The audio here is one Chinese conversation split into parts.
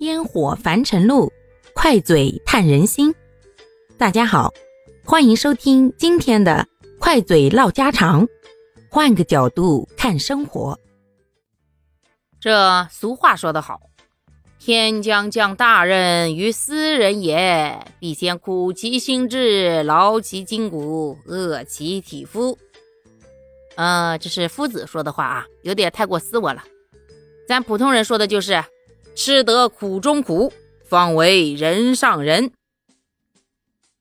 烟火凡尘路，快嘴探人心。大家好，欢迎收听今天的快嘴唠家常，换个角度看生活。这俗话说得好，天将降大任于斯人也，必先苦其心志，劳其筋骨，饿其体肤。呃，这是夫子说的话啊，有点太过斯文了。咱普通人说的就是。吃得苦中苦，方为人上人。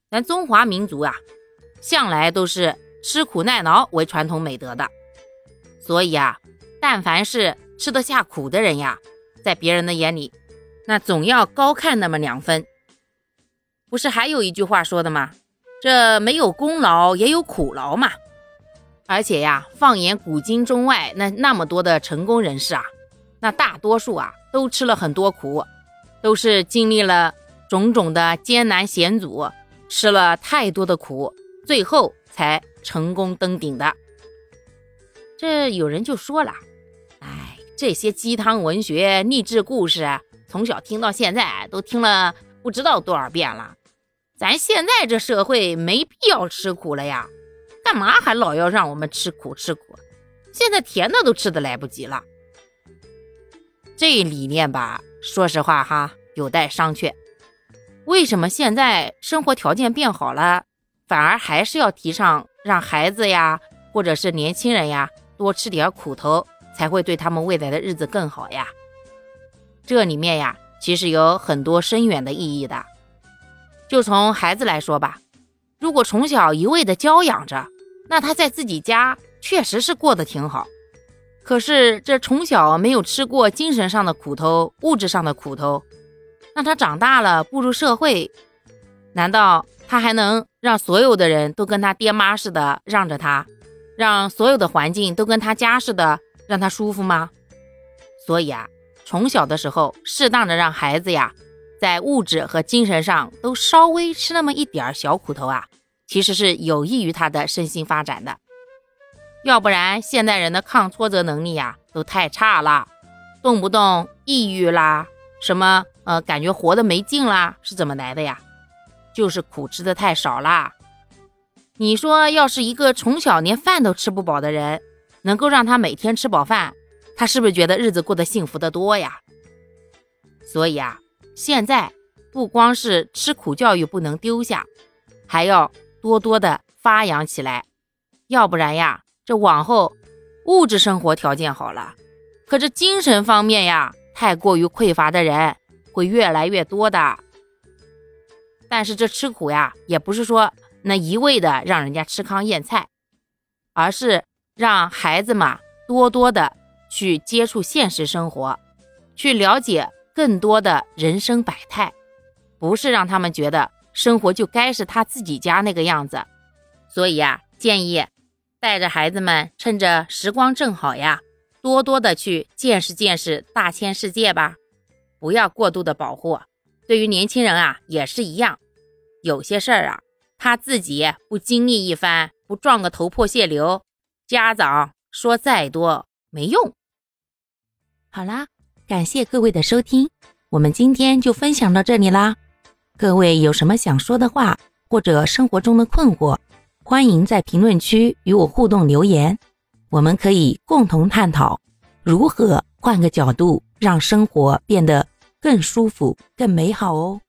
咱中华民族啊，向来都是吃苦耐劳为传统美德的，所以啊，但凡是吃得下苦的人呀，在别人的眼里，那总要高看那么两分。不是还有一句话说的吗？这没有功劳也有苦劳嘛。而且呀，放眼古今中外，那那么多的成功人士啊。那大多数啊，都吃了很多苦，都是经历了种种的艰难险阻，吃了太多的苦，最后才成功登顶的。这有人就说了：“哎，这些鸡汤文学、励志故事，从小听到现在，都听了不知道多少遍了。咱现在这社会没必要吃苦了呀，干嘛还老要让我们吃苦吃苦？现在甜的都吃的来不及了。”这理念吧，说实话哈，有待商榷。为什么现在生活条件变好了，反而还是要提倡让孩子呀，或者是年轻人呀，多吃点苦头，才会对他们未来的日子更好呀？这里面呀，其实有很多深远的意义的。就从孩子来说吧，如果从小一味的教养着，那他在自己家确实是过得挺好。可是这从小没有吃过精神上的苦头、物质上的苦头，那他长大了步入社会，难道他还能让所有的人都跟他爹妈似的让着他，让所有的环境都跟他家似的让他舒服吗？所以啊，从小的时候适当的让孩子呀，在物质和精神上都稍微吃那么一点小苦头啊，其实是有益于他的身心发展的。要不然，现代人的抗挫折能力呀都太差了，动不动抑郁啦，什么呃，感觉活的没劲啦，是怎么来的呀？就是苦吃的太少啦。你说，要是一个从小连饭都吃不饱的人，能够让他每天吃饱饭，他是不是觉得日子过得幸福的多呀？所以啊，现在不光是吃苦教育不能丢下，还要多多的发扬起来，要不然呀。这往后，物质生活条件好了，可这精神方面呀，太过于匮乏的人会越来越多的。但是这吃苦呀，也不是说那一味的让人家吃糠咽菜，而是让孩子嘛多多的去接触现实生活，去了解更多的人生百态，不是让他们觉得生活就该是他自己家那个样子。所以呀，建议。带着孩子们，趁着时光正好呀，多多的去见识见识大千世界吧，不要过度的保护。对于年轻人啊，也是一样，有些事儿啊，他自己不经历一番，不撞个头破血流，家长说再多没用。好啦，感谢各位的收听，我们今天就分享到这里啦。各位有什么想说的话，或者生活中的困惑？欢迎在评论区与我互动留言，我们可以共同探讨如何换个角度让生活变得更舒服、更美好哦。